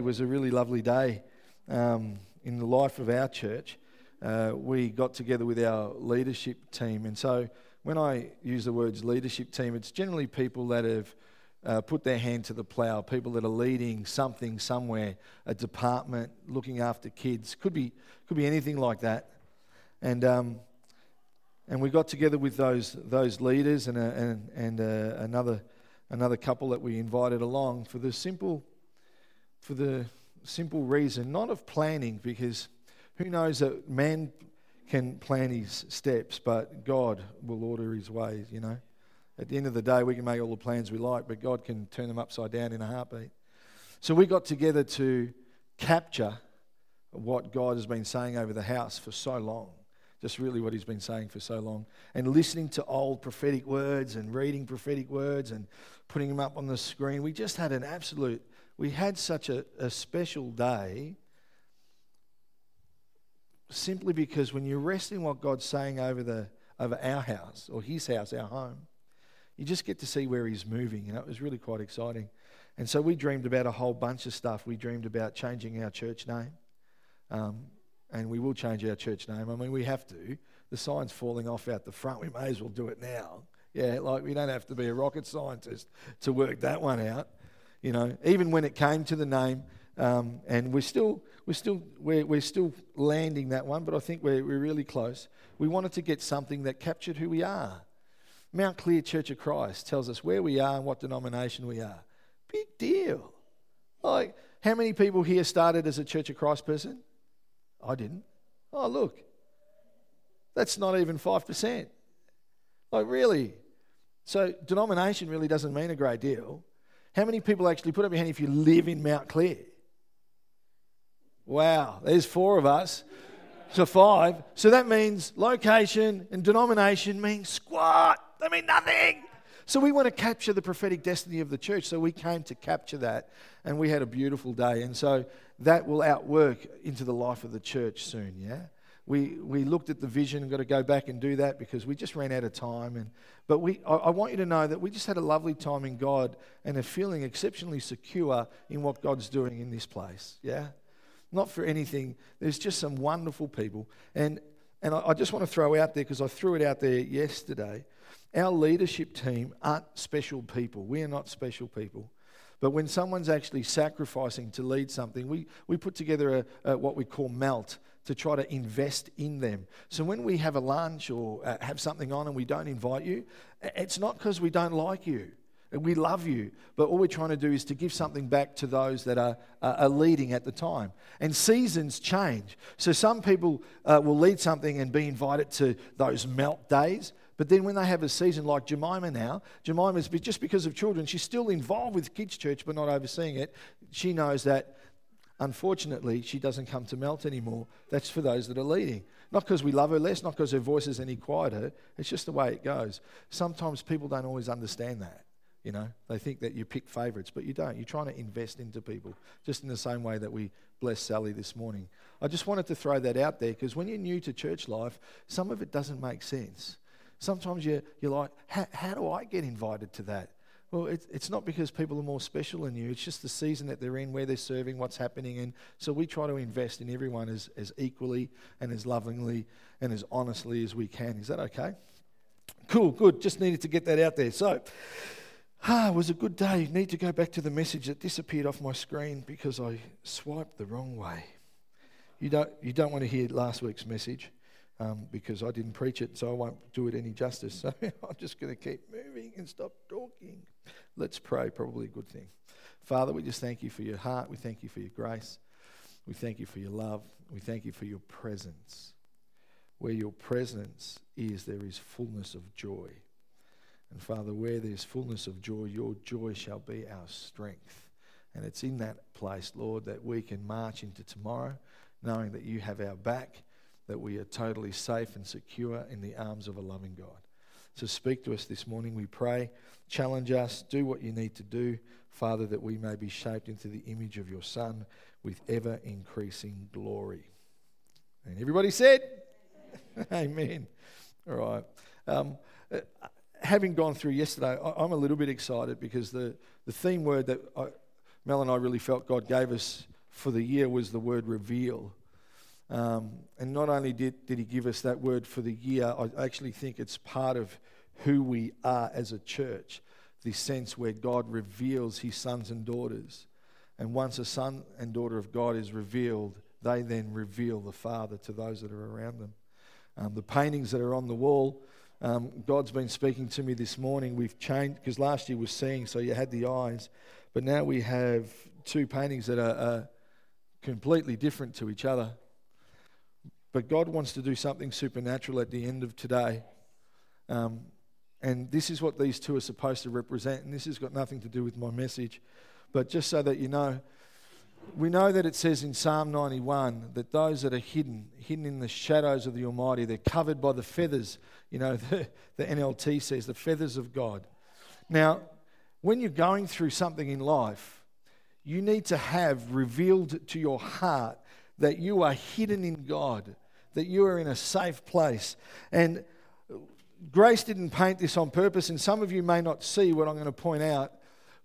Was a really lovely day um, in the life of our church. Uh, we got together with our leadership team, and so when I use the words leadership team, it's generally people that have uh, put their hand to the plough, people that are leading something somewhere, a department, looking after kids, could be could be anything like that, and. Um, and we got together with those those leaders and, a, and, and a, another another couple that we invited along for the simple for the simple reason, not of planning, because who knows that man can plan his steps, but God will order his ways, you know. At the end of the day, we can make all the plans we like, but God can turn them upside down in a heartbeat. So we got together to capture what God has been saying over the house for so long. Just really what he's been saying for so long. And listening to old prophetic words and reading prophetic words and putting them up on the screen. We just had an absolute we had such a, a special day simply because when you're in what God's saying over, the, over our house or his house, our home, you just get to see where he's moving. Know, it was really quite exciting. And so we dreamed about a whole bunch of stuff. We dreamed about changing our church name. Um, and we will change our church name. I mean, we have to. The sign's falling off out the front. We may as well do it now. Yeah, like we don't have to be a rocket scientist to work that one out. You know, even when it came to the name, um, and we're still we're still we're, we're still landing that one, but I think we're we're really close. We wanted to get something that captured who we are. Mount Clear Church of Christ tells us where we are and what denomination we are. Big deal. Like, how many people here started as a Church of Christ person? I didn't. Oh, look. That's not even 5%. Like, really? So, denomination really doesn't mean a great deal. How many people actually put up your hand if you live in Mount Clear? Wow, there's four of us. So five. So that means location and denomination mean squat. They mean nothing. So we want to capture the prophetic destiny of the church. So we came to capture that, and we had a beautiful day. And so that will outwork into the life of the church soon, yeah? We, we looked at the vision and got to go back and do that because we just ran out of time. And, but we, I, I want you to know that we just had a lovely time in God and are feeling exceptionally secure in what God's doing in this place. Yeah? Not for anything. There's just some wonderful people. And, and I, I just want to throw out there because I threw it out there yesterday. Our leadership team aren't special people. We are not special people. But when someone's actually sacrificing to lead something, we, we put together a, a, what we call melt to try to invest in them. So when we have a lunch or uh, have something on and we don't invite you, it's not because we don't like you. We love you, but all we're trying to do is to give something back to those that are, uh, are leading at the time. And seasons change. So some people uh, will lead something and be invited to those melt days. But then when they have a season like Jemima now, Jemima's just because of children, she's still involved with kids' church but not overseeing it. She knows that Unfortunately, she doesn't come to melt anymore. That's for those that are leading. Not because we love her less, not because her voice is any quieter. It's just the way it goes. Sometimes people don't always understand that. You know, they think that you pick favourites, but you don't. You're trying to invest into people, just in the same way that we blessed Sally this morning. I just wanted to throw that out there because when you're new to church life, some of it doesn't make sense. Sometimes you're, you're like, how do I get invited to that? Well, it, it's not because people are more special than you. It's just the season that they're in, where they're serving, what's happening. And so we try to invest in everyone as, as equally and as lovingly and as honestly as we can. Is that okay? Cool, good. Just needed to get that out there. So, ah, it was a good day. Need to go back to the message that disappeared off my screen because I swiped the wrong way. You don't, you don't want to hear last week's message um, because I didn't preach it, so I won't do it any justice. So I'm just going to keep moving and stop talking. Let's pray, probably a good thing. Father, we just thank you for your heart. We thank you for your grace. We thank you for your love. We thank you for your presence. Where your presence is, there is fullness of joy. And Father, where there's fullness of joy, your joy shall be our strength. And it's in that place, Lord, that we can march into tomorrow, knowing that you have our back, that we are totally safe and secure in the arms of a loving God. So speak to us this morning, we pray. Challenge us. Do what you need to do, Father, that we may be shaped into the image of your Son with ever increasing glory. And everybody said, Amen. All right. Um, uh, having gone through yesterday, I, am a little bit excited because the, the theme word that I, Mel and I really felt God gave us for the year was the word reveal. Um, and not only did, did He give us that word for the year, I actually think it's part of who we are as a church. This sense where God reveals His sons and daughters. And once a son and daughter of God is revealed, they then reveal the Father to those that are around them. Um, the paintings that are on the wall, um, God's been speaking to me this morning. We've changed, because last year was seeing, so you had the eyes. But now we have two paintings that are, are completely different to each other. But God wants to do something supernatural at the end of today. Um, and this is what these two are supposed to represent. And this has got nothing to do with my message. But just so that you know, we know that it says in Psalm 91 that those that are hidden, hidden in the shadows of the Almighty, they're covered by the feathers. You know, the, the NLT says the feathers of God. Now, when you're going through something in life, you need to have revealed to your heart that you are hidden in God, that you are in a safe place. And Grace didn't paint this on purpose, and some of you may not see what I'm going to point out.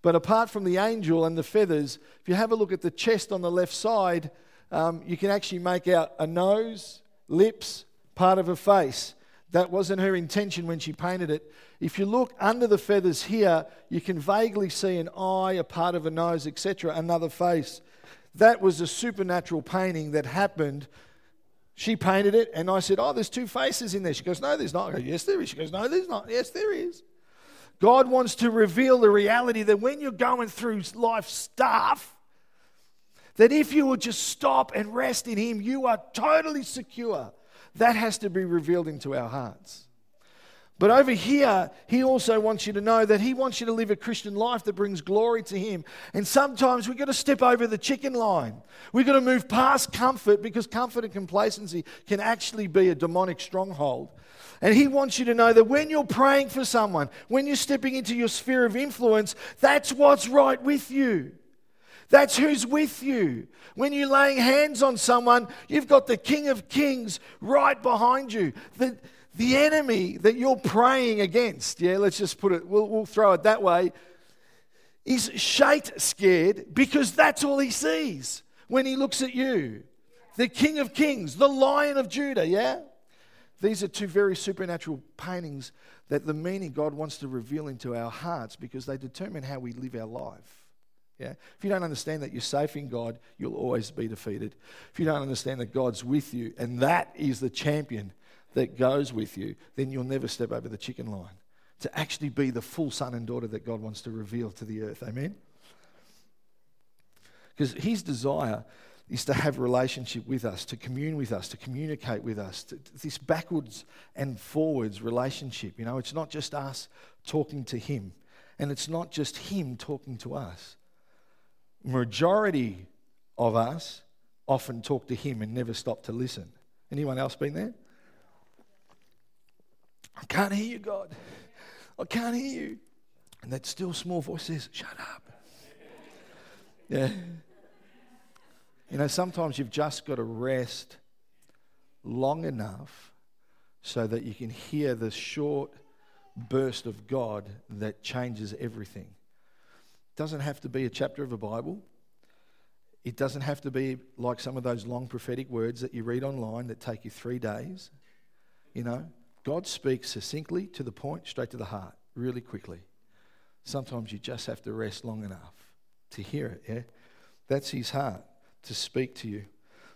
But apart from the angel and the feathers, if you have a look at the chest on the left side, um, you can actually make out a nose, lips, part of a face. That wasn't her intention when she painted it. If you look under the feathers here, you can vaguely see an eye, a part of a nose, etc., another face. That was a supernatural painting that happened. She painted it, and I said, Oh, there's two faces in there. She goes, No, there's not. I go, Yes, there is. She goes, No, there's not. Yes, there is. God wants to reveal the reality that when you're going through life stuff, that if you will just stop and rest in Him, you are totally secure. That has to be revealed into our hearts. But over here, he also wants you to know that he wants you to live a Christian life that brings glory to him. And sometimes we've got to step over the chicken line. We've got to move past comfort because comfort and complacency can actually be a demonic stronghold. And he wants you to know that when you're praying for someone, when you're stepping into your sphere of influence, that's what's right with you. That's who's with you. When you're laying hands on someone, you've got the King of Kings right behind you. The, the enemy that you're praying against, yeah, let's just put it, we'll, we'll throw it that way, is shite scared because that's all he sees when he looks at you. The King of Kings, the Lion of Judah, yeah? These are two very supernatural paintings that the meaning God wants to reveal into our hearts because they determine how we live our life. Yeah? If you don't understand that you're safe in God, you'll always be defeated. If you don't understand that God's with you and that is the champion that goes with you, then you'll never step over the chicken line to actually be the full son and daughter that God wants to reveal to the earth. Amen? Because his desire is to have a relationship with us, to commune with us, to communicate with us. To, this backwards and forwards relationship. You know, it's not just us talking to him, and it's not just him talking to us. Majority of us often talk to him and never stop to listen. Anyone else been there? I can't hear you, God. I can't hear you. And that still small voice says, Shut up. Yeah. You know, sometimes you've just got to rest long enough so that you can hear the short burst of God that changes everything. It doesn't have to be a chapter of a Bible. It doesn't have to be like some of those long prophetic words that you read online that take you three days. You know, God speaks succinctly, to the point, straight to the heart, really quickly. Sometimes you just have to rest long enough to hear it, yeah? That's his heart, to speak to you.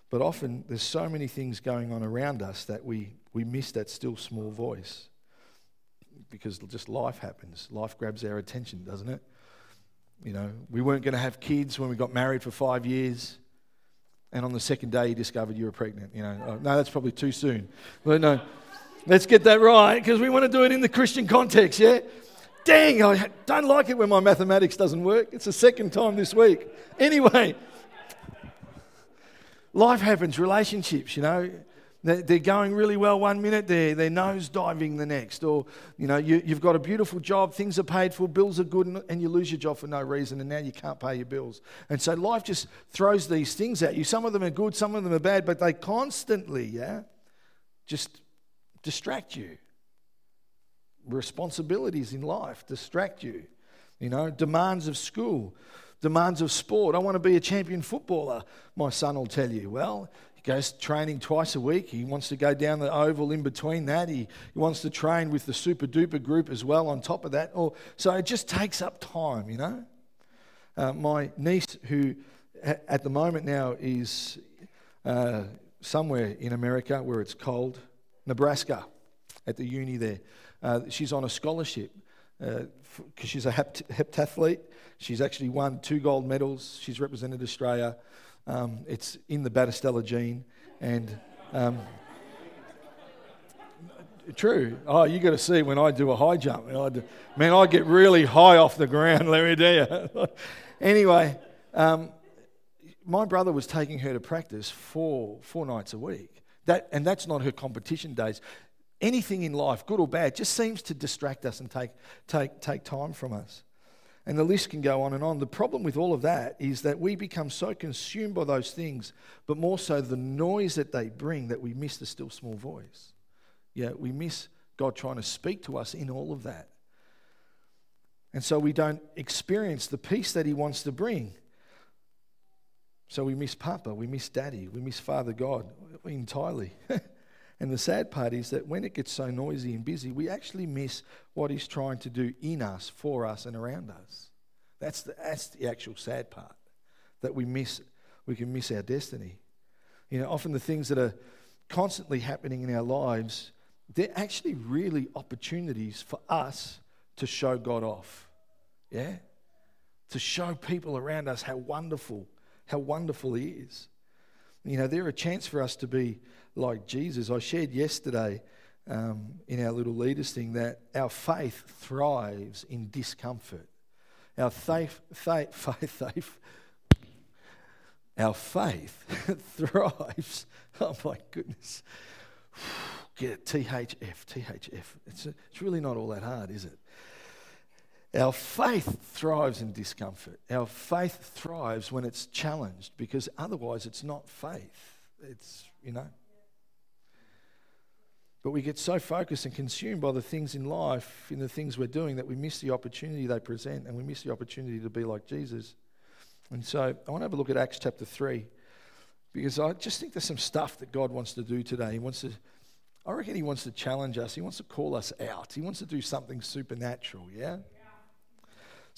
But often there's so many things going on around us that we, we miss that still small voice because just life happens. Life grabs our attention, doesn't it? You know, we weren't going to have kids when we got married for five years. And on the second day, you discovered you were pregnant. You know, oh, no, that's probably too soon. But no, Let's get that right because we want to do it in the Christian context, yeah? Dang, I don't like it when my mathematics doesn't work. It's the second time this week. Anyway, life happens, relationships, you know. They're going really well one minute, they're, they're nose diving the next. Or, you know, you, have got a beautiful job, things are paid for, bills are good, and, and you lose your job for no reason, and now you can't pay your bills. And so life just throws these things at you. Some of them are good, some of them are bad, but they constantly, yeah, just distract you. Responsibilities in life distract you. You know, demands of school. demands of sport. I want to be a champion footballer, my son will tell you. Well, he goes training twice a week. He wants to go down the oval in between that. He, he wants to train with the super duper group as well on top of that. Or, so it just takes up time, you know. Uh, my niece, who at the moment now is uh, somewhere in America where it's cold, Nebraska, at the uni there. Uh, she's on a scholarship because uh, she's a hept- heptathlete. She's actually won two gold medals. She's represented Australia. Um, it's in the Battistella gene. And um, true. Oh, you got to see when I do a high jump. I Man, I get really high off the ground, let me tell you. anyway, um, my brother was taking her to practice four, four nights a week. That, and that's not her competition days. Anything in life, good or bad, just seems to distract us and take, take, take time from us. And the list can go on and on. The problem with all of that is that we become so consumed by those things, but more so the noise that they bring, that we miss the still small voice. Yeah, we miss God trying to speak to us in all of that. And so we don't experience the peace that He wants to bring. So we miss Papa, we miss Daddy, we miss Father God entirely. and the sad part is that when it gets so noisy and busy, we actually miss what He's trying to do in us, for us, and around us. That's the, that's the actual sad part, that we miss, we can miss our destiny. You know, often the things that are constantly happening in our lives, they're actually really opportunities for us to show God off. Yeah? To show people around us how wonderful how wonderful He is. You know, they're a chance for us to be like Jesus. I shared yesterday um, in our little leaders thing that our faith thrives in discomfort. Our faith, faith, faith, faith our faith thrives. Oh my goodness. Get it, THF, THF. It's, a, it's really not all that hard, is it? Our faith thrives in discomfort. Our faith thrives when it's challenged because otherwise it's not faith. It's, you know. But we get so focused and consumed by the things in life, in the things we're doing, that we miss the opportunity they present and we miss the opportunity to be like Jesus. And so I want to have a look at Acts chapter 3 because I just think there's some stuff that God wants to do today. He wants to, I reckon He wants to challenge us, He wants to call us out, He wants to do something supernatural, yeah?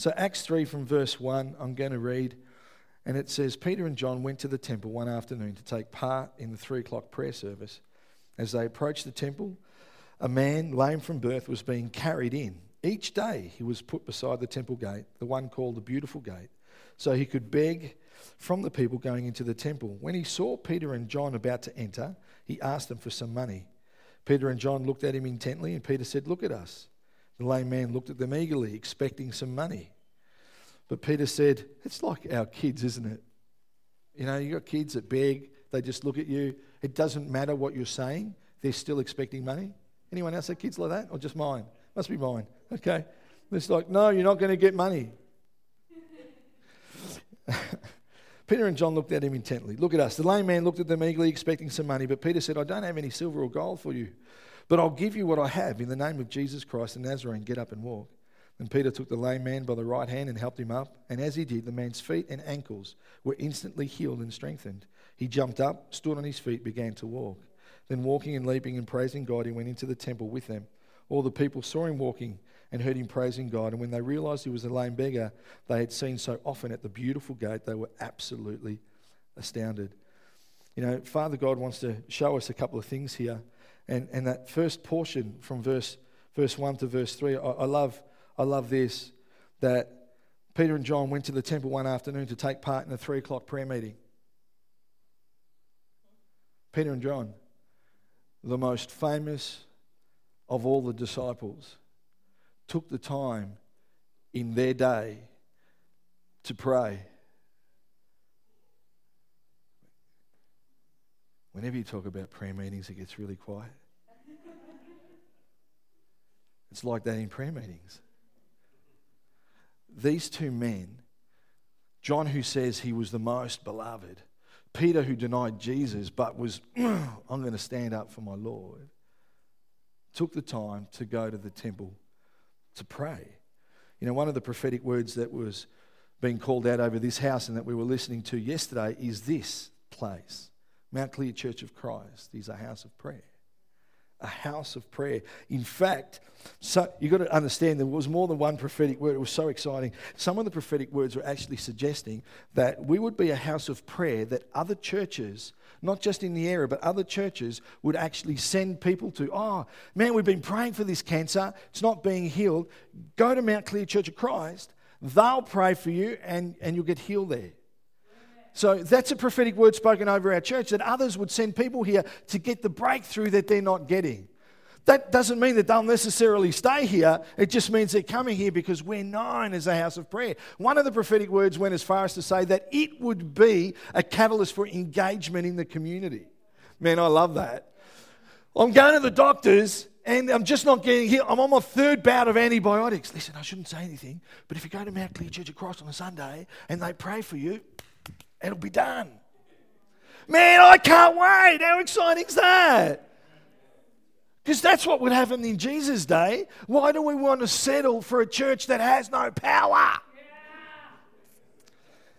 So, Acts 3 from verse 1, I'm going to read. And it says Peter and John went to the temple one afternoon to take part in the three o'clock prayer service. As they approached the temple, a man lame from birth was being carried in. Each day he was put beside the temple gate, the one called the Beautiful Gate, so he could beg from the people going into the temple. When he saw Peter and John about to enter, he asked them for some money. Peter and John looked at him intently, and Peter said, Look at us. The lame man looked at them eagerly, expecting some money. But Peter said, It's like our kids, isn't it? You know, you got kids that beg, they just look at you. It doesn't matter what you're saying, they're still expecting money. Anyone else have kids like that? Or just mine? Must be mine. Okay. It's like, No, you're not going to get money. Peter and John looked at him intently. Look at us. The lame man looked at them eagerly, expecting some money. But Peter said, I don't have any silver or gold for you. But I'll give you what I have in the name of Jesus Christ the Nazarene. Get up and walk. And Peter took the lame man by the right hand and helped him up. And as he did, the man's feet and ankles were instantly healed and strengthened. He jumped up, stood on his feet, began to walk. Then, walking and leaping and praising God, he went into the temple with them. All the people saw him walking and heard him praising God. And when they realized he was a lame beggar they had seen so often at the beautiful gate, they were absolutely astounded. You know, Father God wants to show us a couple of things here. And, and that first portion from verse, verse 1 to verse 3, I, I, love, I love this that Peter and John went to the temple one afternoon to take part in a three o'clock prayer meeting. Peter and John, the most famous of all the disciples, took the time in their day to pray. Whenever you talk about prayer meetings, it gets really quiet. It's like that in prayer meetings. These two men, John, who says he was the most beloved, Peter, who denied Jesus but was, I'm going to stand up for my Lord, took the time to go to the temple to pray. You know, one of the prophetic words that was being called out over this house and that we were listening to yesterday is this place Mount Clear Church of Christ is a house of prayer. A house of prayer. In fact, so you've got to understand there was more than one prophetic word. It was so exciting. Some of the prophetic words were actually suggesting that we would be a house of prayer that other churches, not just in the area, but other churches would actually send people to. Oh, man, we've been praying for this cancer. It's not being healed. Go to Mount Clear Church of Christ. They'll pray for you and, and you'll get healed there. So that's a prophetic word spoken over our church that others would send people here to get the breakthrough that they're not getting. That doesn't mean that they'll necessarily stay here. It just means they're coming here because we're known as a house of prayer. One of the prophetic words went as far as to say that it would be a catalyst for engagement in the community. Man, I love that. I'm going to the doctors and I'm just not getting here. I'm on my third bout of antibiotics. Listen, I shouldn't say anything, but if you go to Mount Clear Church of Christ on a Sunday and they pray for you, it'll be done. Man, I can't wait. How exciting is that? Because that's what would happen in Jesus' day. Why do we want to settle for a church that has no power?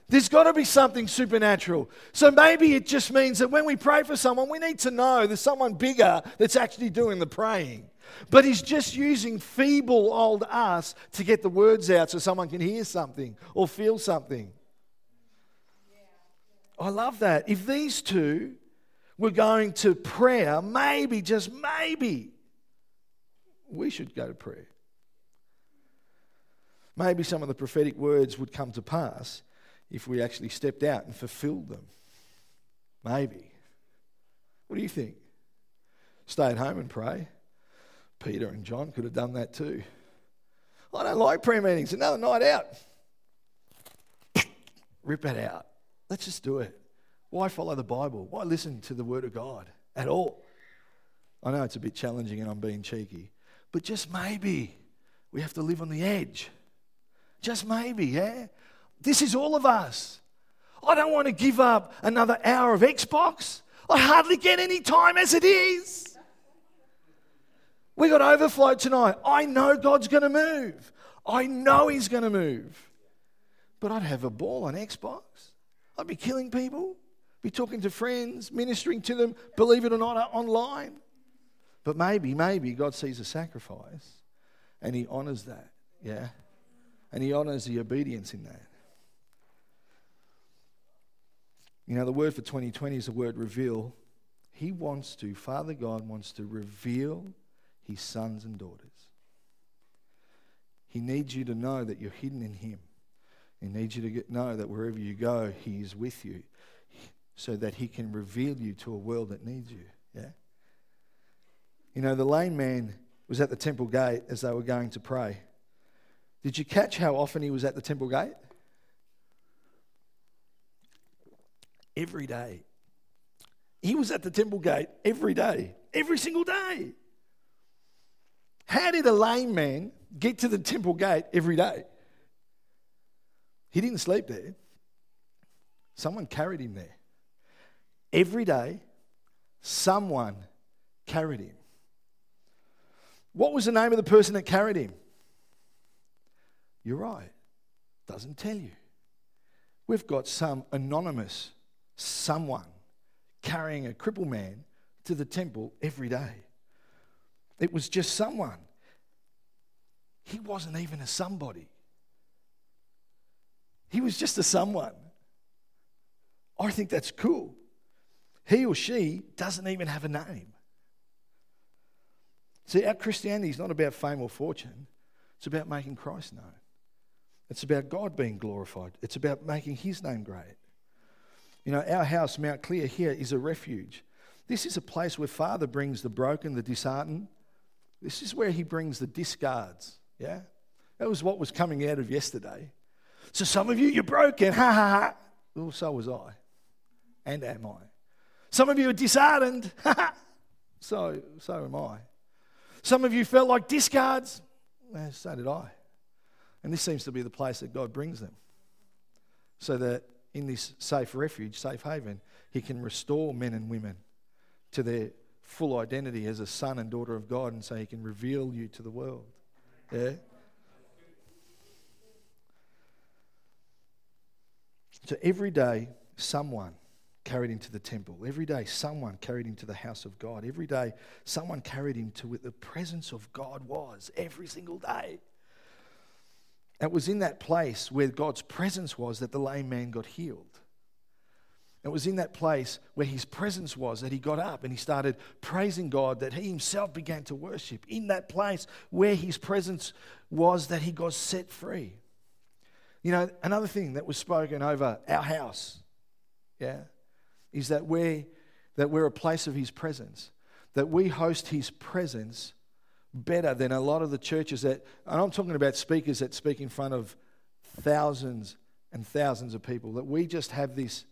There's got to be something supernatural. So maybe it just means that when we pray for someone, we need to know there's someone bigger that's actually doing the praying. But he's just using feeble old us to get the words out so someone can hear something or feel something. I love that. If these two were going to prayer, maybe, just maybe, we should go to prayer. Maybe some of the prophetic words would come to pass if we actually stepped out and fulfilled them. Maybe. What do you think? Stay at home and pray. Peter and John could have done that too. I don't like prayer meetings. Another night out. Rip it out. Let's just do it. Why follow the Bible? Why listen to the Word of God at all? I know it's a bit challenging and I'm being cheeky, but just maybe we have to live on the edge. Just maybe, yeah? This is all of us. I don't want to give up another hour of Xbox. I hardly get any time as it is. We got overflow tonight. I know God's going to move. I know He's going to move. But I'd have a ball on Xbox. I'd be killing people, be talking to friends, ministering to them, believe it or not, uh, online. But maybe, maybe God sees a sacrifice and He honors that. Yeah? And He honors the obedience in that. You know, the word for 2020 is the word reveal. He wants to, Father God wants to reveal his sons and daughters. He needs you to know that you're hidden in him. He needs you to get, know that wherever you go, he is with you so that he can reveal you to a world that needs you. Yeah? You know, the lame man was at the temple gate as they were going to pray. Did you catch how often he was at the temple gate? every day. He was at the temple gate every day, every single day. How did a lame man get to the temple gate every day? He didn't sleep there. Someone carried him there. Every day, someone carried him. What was the name of the person that carried him? You're right. Doesn't tell you. We've got some anonymous someone carrying a crippled man to the temple every day. It was just someone. He wasn't even a somebody, he was just a someone. I think that's cool. He or she doesn't even have a name. See, our Christianity is not about fame or fortune, it's about making Christ known. It's about God being glorified, it's about making His name great. You know, our house, Mount Clear, here is a refuge. This is a place where Father brings the broken, the disheartened. This is where He brings the discards. Yeah? That was what was coming out of yesterday. So some of you, you're broken. Ha ha ha. Well, so was I. And am I. Some of you are disheartened. Ha ha. So, so am I. Some of you felt like discards. Well, so did I. And this seems to be the place that God brings them. So that in this safe refuge, safe haven, He can restore men and women to their full identity as a son and daughter of God, and so He can reveal you to the world. Yeah? So every day, someone carried him to the temple. Every day, someone carried him to the house of God. Every day, someone carried him to where the presence of God was. Every single day. It was in that place where God's presence was that the lame man got healed. It was in that place where his presence was that he got up and he started praising God, that he himself began to worship. In that place where his presence was that he got set free. You know, another thing that was spoken over our house, yeah, is that we're, that we're a place of his presence, that we host his presence better than a lot of the churches that, and I'm talking about speakers that speak in front of thousands and thousands of people, that we just have this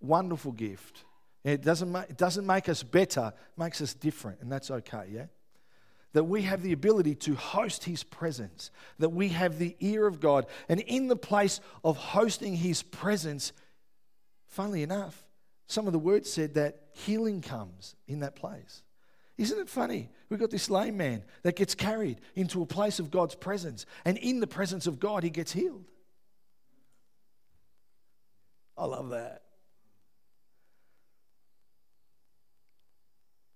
wonderful gift. It doesn't, make, it doesn't make us better, it makes us different, and that's okay, yeah? That we have the ability to host His presence, that we have the ear of God. And in the place of hosting His presence, funnily enough, some of the words said that healing comes in that place. Isn't it funny? We've got this lame man that gets carried into a place of God's presence, and in the presence of God, he gets healed. I love that.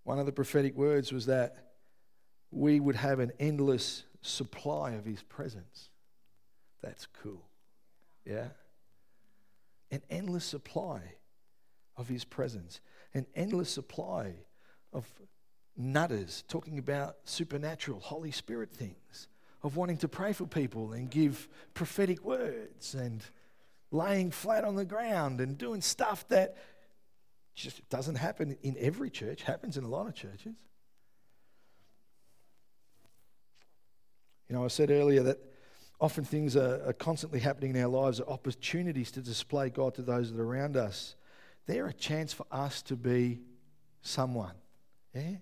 One of the prophetic words was that we would have an endless supply of His presence. That's cool. Yeah? An endless supply of His presence, an endless supply of nutters talking about supernatural, Holy Spirit things, of wanting to pray for people and give prophetic words and laying flat on the ground and doing stuff that just doesn't happen in every church, happens in a lot of churches. You know, I said earlier that often things are, are, constantly happening in our lives, are opportunities to display God to those that are around us. They're a chance for us to be someone. Yeah?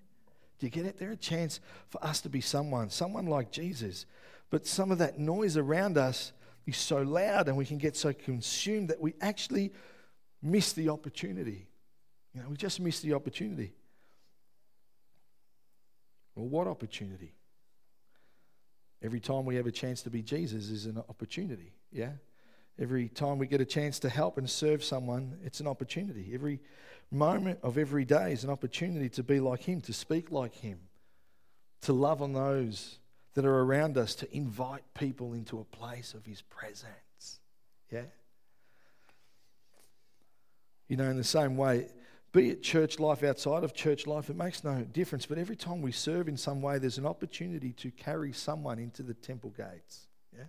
Do you get it? They're a chance for us to be someone, someone like Jesus. But some of that noise around us is so loud and we can get so consumed that we actually miss the opportunity. You know, we just miss the opportunity. Well, what opportunity? Every time we have a chance to be Jesus is an opportunity, yeah? Every time we get a chance to help and serve someone, it's an opportunity. Every moment of every day is an opportunity to be like Him, to speak like Him, to love on those that are around us, to invite people into a place of His presence. Yeah? You know, in the same way, be it church life outside of church life, it makes no difference. But every time we serve in some way, there's an opportunity to carry someone into the temple gates. Yeah?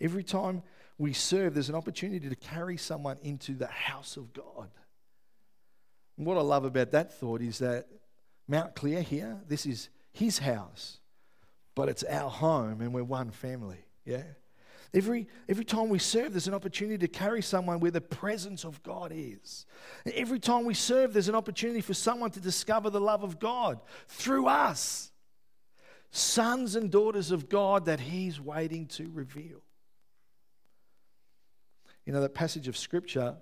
Every time we serve, there's an opportunity to carry someone into the house of God. And what I love about that thought is that Mount Clear here, this is his house, but it's our home and we're one family. Yeah? Every, every time we serve, there's an opportunity to carry someone where the presence of God is. every time we serve, there's an opportunity for someone to discover the love of God through us. Sons and daughters of God that He's waiting to reveal. You know, that passage of Scripture,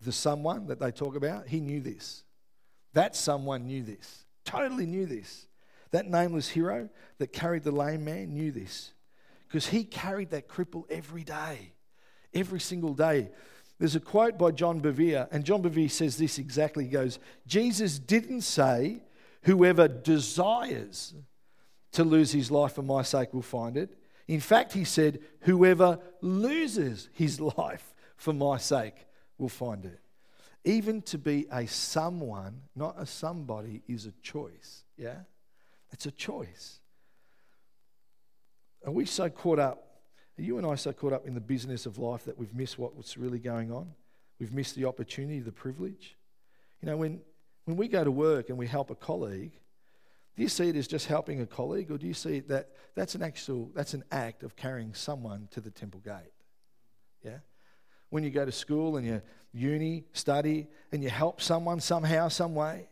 the someone that they talk about, he knew this. That someone knew this, totally knew this. That nameless hero that carried the lame man knew this because he carried that cripple every day, every single day. There's a quote by John Bevere, and John Bevere says this exactly. He goes, Jesus didn't say, Whoever desires to lose his life for my sake will find it. In fact, he said, Whoever loses his life for my sake will find it. Even to be a someone, not a somebody, is a choice. Yeah? It's a choice. Are we so caught up? Are you and I so caught up in the business of life that we've missed what's really going on? We've missed the opportunity, the privilege. You know, when, when we go to work and we help a colleague, do you see it as just helping a colleague, or do you see that that's an actual that's an act of carrying someone to the temple gate? Yeah. When you go to school and you uni study and you help someone somehow, some way,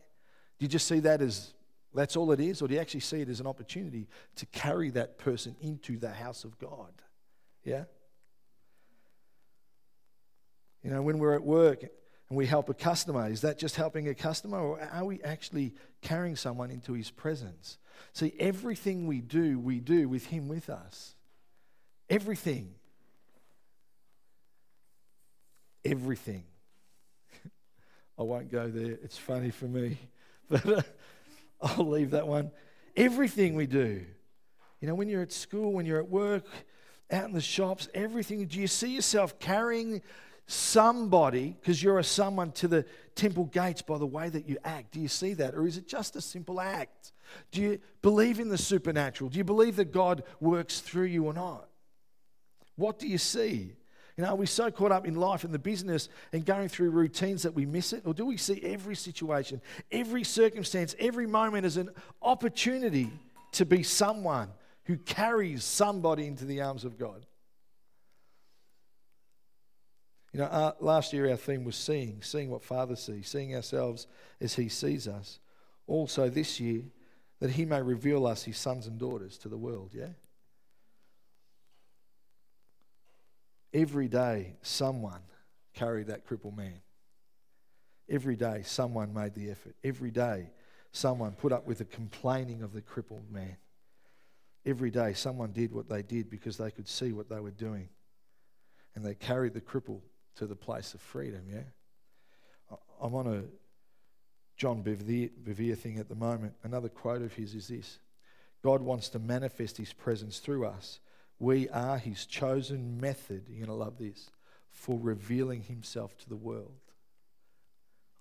do you just see that as that's all it is? Or do you actually see it as an opportunity to carry that person into the house of God? Yeah? You know, when we're at work and we help a customer, is that just helping a customer or are we actually carrying someone into his presence? See, everything we do, we do with him with us. Everything. everything. I won't go there, it's funny for me, but uh, I'll leave that one. Everything we do. You know, when you're at school, when you're at work, out in the shops, everything. Do you see yourself carrying somebody, because you're a someone, to the temple gates by the way that you act? Do you see that? Or is it just a simple act? Do you believe in the supernatural? Do you believe that God works through you or not? What do you see? You know, are we so caught up in life and the business and going through routines that we miss it? Or do we see every situation, every circumstance, every moment as an opportunity to be someone who carries somebody into the arms of God? You know, uh, last year our theme was seeing, seeing what Father sees, seeing ourselves as He sees us. Also, this year, that He may reveal us, His sons and daughters, to the world, yeah? Every day, someone carried that crippled man. Every day, someone made the effort. Every day, someone put up with the complaining of the crippled man. Every day, someone did what they did because they could see what they were doing. And they carried the cripple to the place of freedom, yeah? I'm on a John Bevere, thing at the moment. Another quote of his is this God wants to manifest his presence through us we are his chosen method, you're going to love this, for revealing himself to the world.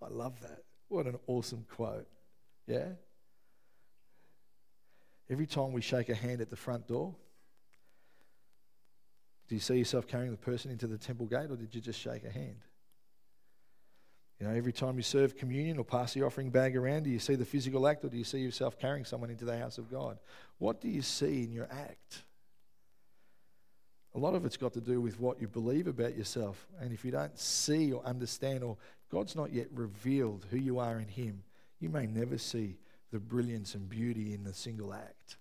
I love that. What an awesome quote. Yeah? Every time we shake a hand at the front door, do you see yourself carrying the person into the temple gate or did you just shake a hand? You know, every time you serve communion or pass the offering bag around, do you see the physical act or do you see yourself carrying someone into the house of God? What do you see in your act? A lot of it's got to do with what you believe about yourself. And if you don't see or understand, or God's not yet revealed who you are in Him, you may never see the brilliance and beauty in the single act.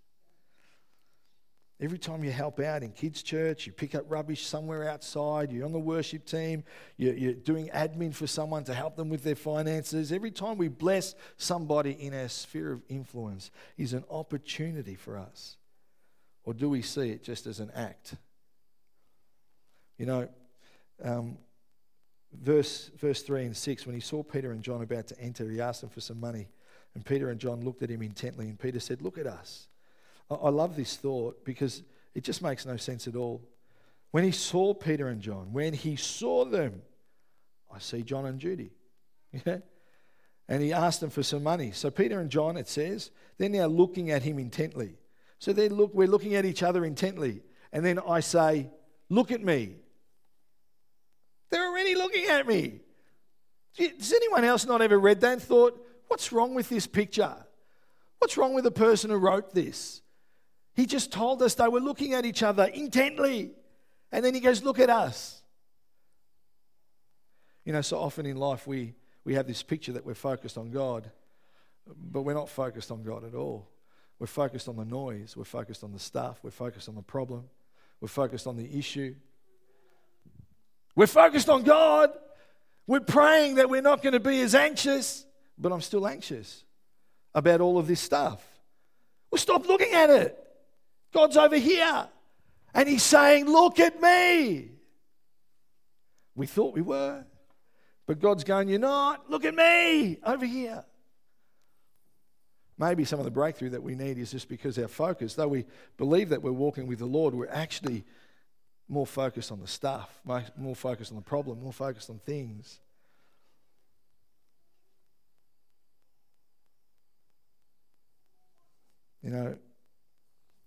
Every time you help out in kids' church, you pick up rubbish somewhere outside, you're on the worship team, you're, doing admin for someone to help them with their finances. Every time we bless somebody in our sphere of influence is an opportunity for us. Or do we see it just as an act? You know, um, verse, verse 3 and 6, when he saw Peter and John about to enter, he asked them for some money. And Peter and John looked at him intently, and Peter said, Look at us. I, I love this thought because it just makes no sense at all. When he saw Peter and John, when he saw them, I see John and Judy. Yeah? And he asked them for some money. So Peter and John, it says, they're now looking at him intently. So they look, we're looking at each other intently. And then I say, Look at me. Already looking at me. Does anyone else not ever read that and thought, what's wrong with this picture? What's wrong with the person who wrote this? He just told us they were looking at each other intently. And then he goes, Look at us. You know, so often in life we, we have this picture that we're focused on God, but we're not focused on God at all. We're focused on the noise, we're focused on the stuff, we're focused on the problem, we're focused on the issue, we're focused on God. We're praying that we're not going to be as anxious, but I'm still anxious about all of this stuff. Well, stop looking at it. God's over here. And He's saying, Look at me. We thought we were, but God's going, You're not. Look at me over here. Maybe some of the breakthrough that we need is just because our focus, though we believe that we're walking with the Lord, we're actually more focused on the stuff, more focused on the problem, more focused on things. You know,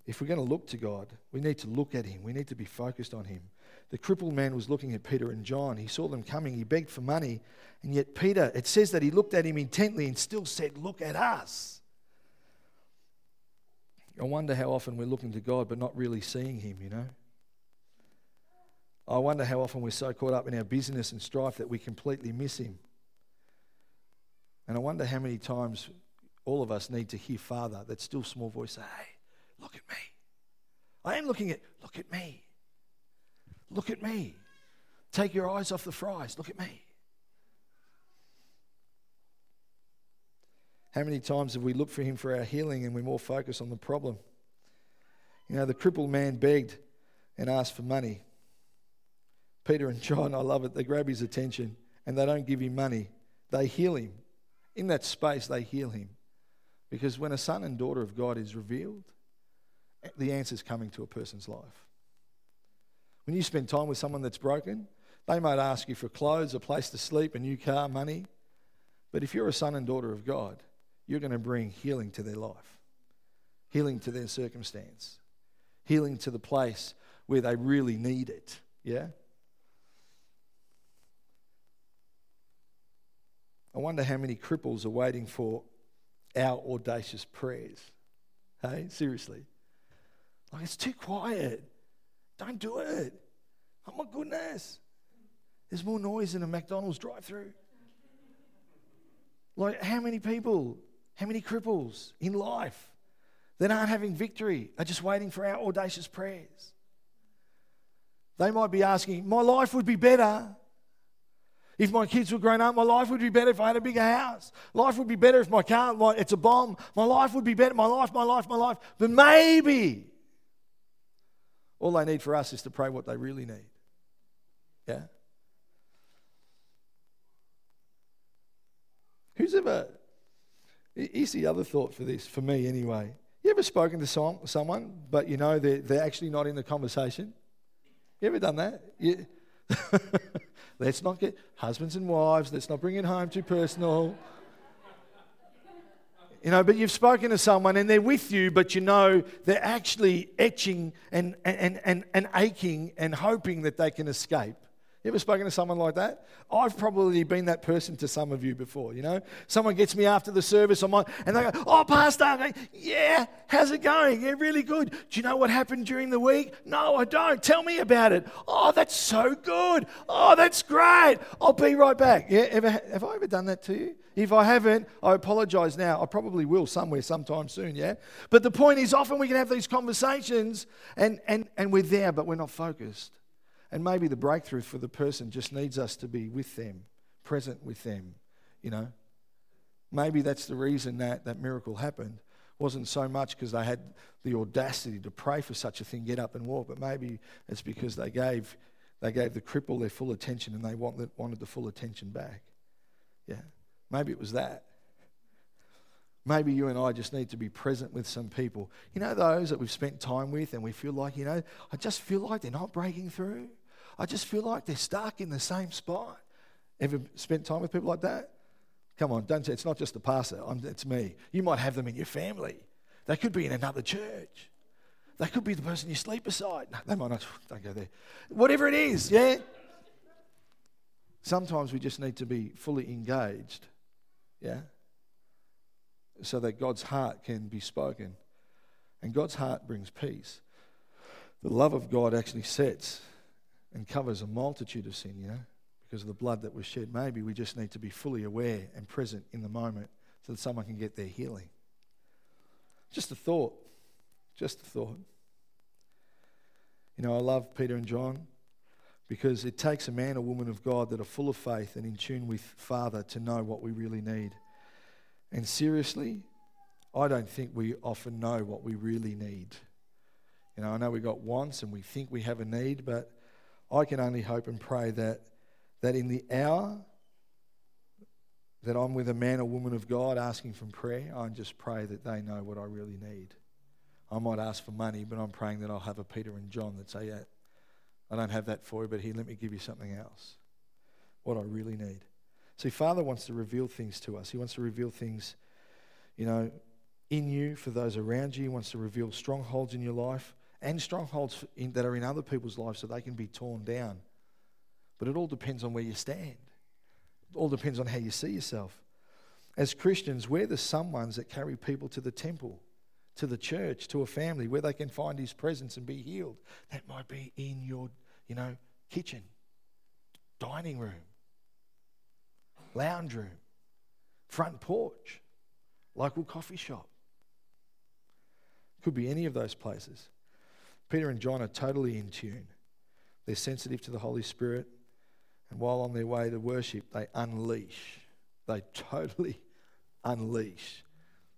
if we're going to look to God, we need to look at Him. We need to be focused on Him. The crippled man was looking at Peter and John. He saw them coming. He begged for money. And yet, Peter, it says that he looked at him intently and still said, Look at us. I wonder how often we're looking to God but not really seeing Him, you know? I wonder how often we're so caught up in our business and strife that we completely miss Him. And I wonder how many times all of us need to hear Father, that still small voice, say, Hey, look at me. I am looking at, look at me. Look at me. Take your eyes off the fries. Look at me. How many times have we looked for him for our healing and we're more focused on the problem? You know, the crippled man begged and asked for money. Peter and John, I love it. They grab his attention and they don't give him money. They heal him. In that space, they heal him. Because when a son and daughter of God is revealed, the answer is coming to a person's life. When you spend time with someone that's broken, they might ask you for clothes, a place to sleep, a new car, money. But if you're a son and daughter of God, you're going to bring healing to their life, healing to their circumstance, healing to the place where they really need it. Yeah? I wonder how many cripples are waiting for our audacious prayers. Hey, seriously. Like, it's too quiet. Don't do it. Oh my goodness. There's more noise in a McDonald's drive through. Like, how many people, how many cripples in life that aren't having victory are just waiting for our audacious prayers? They might be asking, My life would be better if my kids were grown up, my life would be better if I had a bigger house. Life would be better if my car, my, it's a bomb. My life would be better. My life, my life, my life. But maybe all they need for us is to pray what they really need. Yeah? Who's ever, here's the other thought for this, for me anyway. You ever spoken to some, someone, but you know they're, they're actually not in the conversation? You ever done that? You, Let's not get husbands and wives, let's not bring it home too personal. You know, but you've spoken to someone and they're with you, but you know they're actually etching and, and, and, and aching and hoping that they can escape. You ever spoken to someone like that? I've probably been that person to some of you before, you know? Someone gets me after the service on my, and they go, Oh, Pastor, go, yeah, how's it going? Yeah, really good. Do you know what happened during the week? No, I don't. Tell me about it. Oh, that's so good. Oh, that's great. I'll be right back. Yeah, ever, have I ever done that to you? If I haven't, I apologize now. I probably will somewhere sometime soon, yeah? But the point is, often we can have these conversations and, and, and we're there, but we're not focused. And maybe the breakthrough for the person just needs us to be with them, present with them, you know. Maybe that's the reason that that miracle happened. Wasn't so much because they had the audacity to pray for such a thing, get up and walk, but maybe it's because they gave, they gave the cripple their full attention and they wanted, wanted the full attention back. Yeah. Maybe it was that. Maybe you and I just need to be present with some people. You know, those that we've spent time with and we feel like, you know, I just feel like they're not breaking through. I just feel like they're stuck in the same spot. Ever spent time with people like that? Come on, don't say it's not just the pastor, I'm, it's me. You might have them in your family. They could be in another church. They could be the person you sleep beside. No, they might not, don't go there. Whatever it is, yeah? Sometimes we just need to be fully engaged, yeah? So that God's heart can be spoken. And God's heart brings peace. The love of God actually sets and covers a multitude of sin, you know, because of the blood that was shed. Maybe we just need to be fully aware and present in the moment so that someone can get their healing. Just a thought. Just a thought. You know, I love Peter and John because it takes a man or woman of God that are full of faith and in tune with Father to know what we really need. And seriously, I don't think we often know what we really need. You know, I know we got wants and we think we have a need, but I can only hope and pray that, that in the hour that I'm with a man or woman of God asking for prayer, I just pray that they know what I really need. I might ask for money, but I'm praying that I'll have a Peter and John that say, yeah, I don't have that for you, but here, let me give you something else. What I really need. See, Father wants to reveal things to us. He wants to reveal things, you know, in you for those around you. He wants to reveal strongholds in your life and strongholds in, that are in other people's lives so they can be torn down. But it all depends on where you stand, it all depends on how you see yourself. As Christians, we're the someones that carry people to the temple, to the church, to a family where they can find His presence and be healed. That might be in your, you know, kitchen, dining room, lounge room, front porch, local coffee shop. Could be any of those places. Peter and John are totally in tune. They're sensitive to the Holy Spirit. And while on their way to worship, they unleash, they totally unleash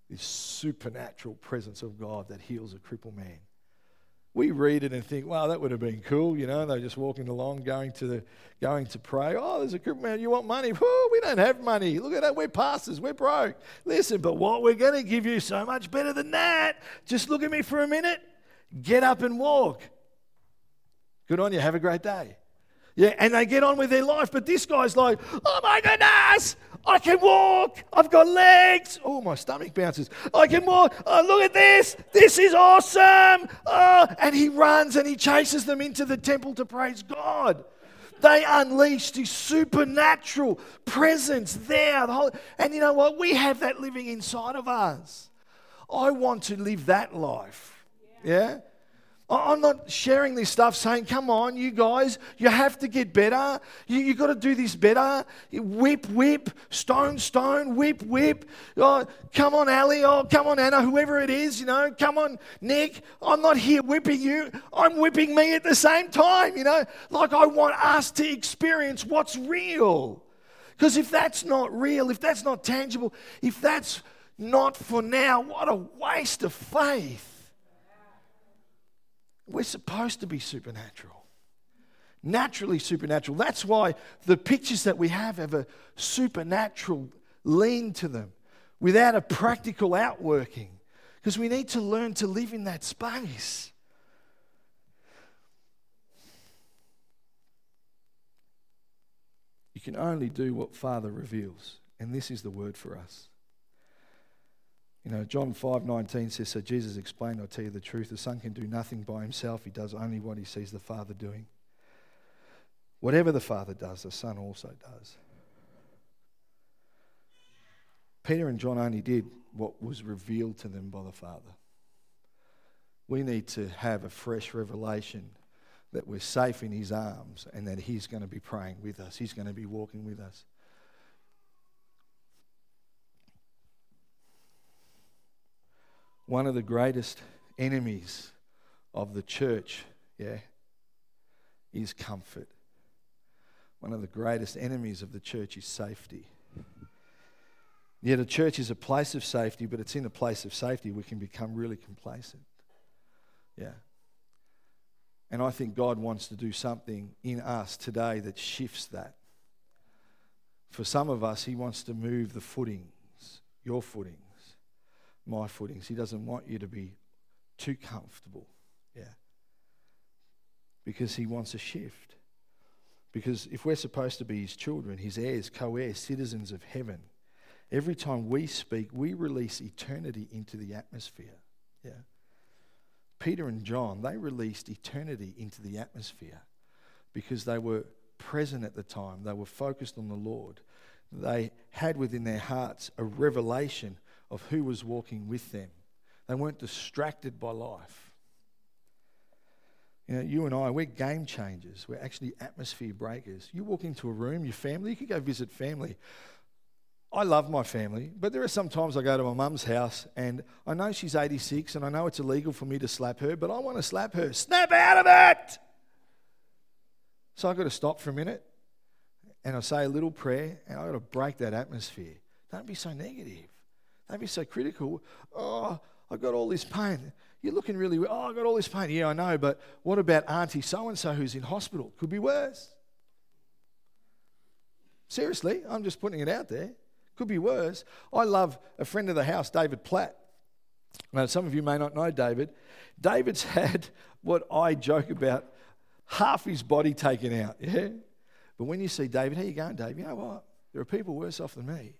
this supernatural presence of God that heals a crippled man. we read it and think, wow, that would have been cool. You know, they're just walking along, going to the, going to pray. Oh, there's a crippled man. You want money? We don't have money. Look at that. We're pastors. We're broke. Listen, but what we're going to give you so much better than that. Just look at me for a minute. Get up and walk. Good on you. Have a great day. Yeah, and they get on with their life. But this guy's like, oh my goodness, I can walk. I've got legs. Oh, my stomach bounces. I can walk. Oh, look at this. This is awesome. Oh, and he runs and he chases them into the temple to praise God. They unleashed his supernatural presence there. The whole, and you know what? We have that living inside of us. I want to live that life. Yeah? I'm not sharing this stuff saying, come on, you guys, you have to get better. You, you got to do this better. Whip, whip, stone, stone, whip, whip. Oh, come on, Ali. Oh, come on, Anna, whoever it is, you know. Come on, Nick. I'm not here whipping you. I'm whipping me at the same time, you know. Like I want us to experience what's real. Because if that's not real, if that's not tangible, if that's not for now, what a waste of faith. We're supposed to be supernatural. Naturally supernatural. That's why the pictures that we have have a supernatural lean to them without a practical outworking. Because we need to learn to live in that space. You can only do what Father reveals. And this is the word for us. You know, John 5 19 says, So Jesus explained, I tell you the truth, the Son can do nothing by himself. He does only what he sees the Father doing. Whatever the Father does, the Son also does. Peter and John only did what was revealed to them by the Father. We need to have a fresh revelation that we're safe in His arms and that He's going to be praying with us, He's going to be walking with us. One of the greatest enemies of the church, yeah, is comfort. One of the greatest enemies of the church is safety. Yet a church is a place of safety, but it's in a place of safety we can become really complacent. Yeah. And I think God wants to do something in us today that shifts that. For some of us, He wants to move the footings, your footing my footings. He doesn't want you to be too comfortable. Yeah. Because he wants a shift. Because if we're supposed to be his children, his heirs, co heirs, citizens of heaven, every time we speak, we release eternity into the atmosphere. Yeah. Peter and John, they released eternity into the atmosphere because they were present at the time. They were focused on the Lord. They had within their hearts a revelation of who was walking with them. They weren't distracted by life. You know, you and I, we're game changers. We're actually atmosphere breakers. You walk into a room, your family, you could go visit family. I love my family, but there are some times I go to my mum's house and I know she's 86 and I know it's illegal for me to slap her, but I want to slap her. Snap out of it! So I've got to stop for a minute and I say a little prayer and I've got to break that atmosphere. Don't be so negative. Don't be so critical. Oh, I've got all this pain. You're looking really well. Oh, I've got all this pain. Yeah, I know, but what about Auntie so and so who's in hospital? Could be worse. Seriously, I'm just putting it out there. Could be worse. I love a friend of the house, David Platt. Now, some of you may not know David. David's had what I joke about half his body taken out, yeah? But when you see David, how you going, Dave? You know what? There are people worse off than me.